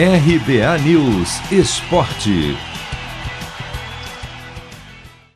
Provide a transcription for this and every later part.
RBA News Esporte.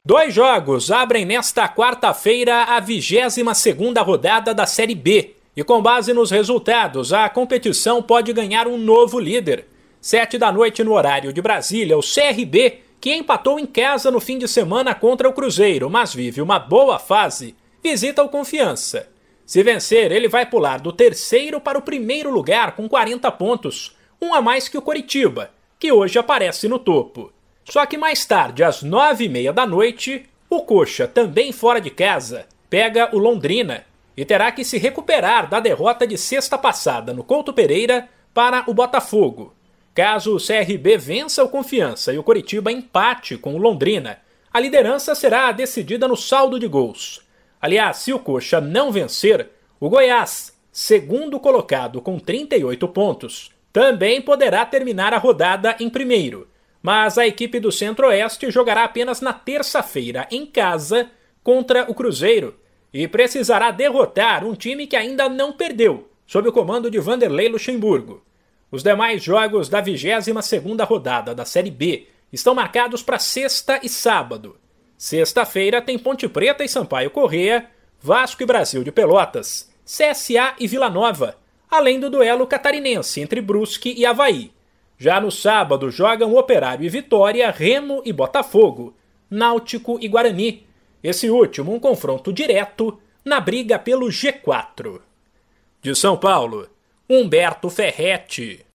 Dois jogos abrem nesta quarta-feira a 22 segunda rodada da Série B. E com base nos resultados, a competição pode ganhar um novo líder. Sete da noite no horário de Brasília, o CRB, que empatou em casa no fim de semana contra o Cruzeiro, mas vive uma boa fase, visita o Confiança. Se vencer, ele vai pular do terceiro para o primeiro lugar com 40 pontos, um a mais que o Coritiba, que hoje aparece no topo. Só que mais tarde, às nove e meia da noite, o Coxa, também fora de casa, pega o Londrina e terá que se recuperar da derrota de sexta passada no Couto Pereira para o Botafogo. Caso o CRB vença o Confiança e o Coritiba empate com o Londrina, a liderança será decidida no saldo de gols. Aliás, se o Coxa não vencer, o Goiás, segundo colocado com 38 pontos, também poderá terminar a rodada em primeiro mas a equipe do Centro-Oeste jogará apenas na terça-feira em casa contra o Cruzeiro e precisará derrotar um time que ainda não perdeu, sob o comando de Vanderlei Luxemburgo. Os demais jogos da 22ª rodada da Série B estão marcados para sexta e sábado. Sexta-feira tem Ponte Preta e Sampaio Correia, Vasco e Brasil de Pelotas, CSA e Vila Nova, além do duelo catarinense entre Brusque e Havaí. Já no sábado jogam Operário e Vitória, Remo e Botafogo, Náutico e Guarani. Esse último um confronto direto na briga pelo G4. De São Paulo, Humberto Ferretti.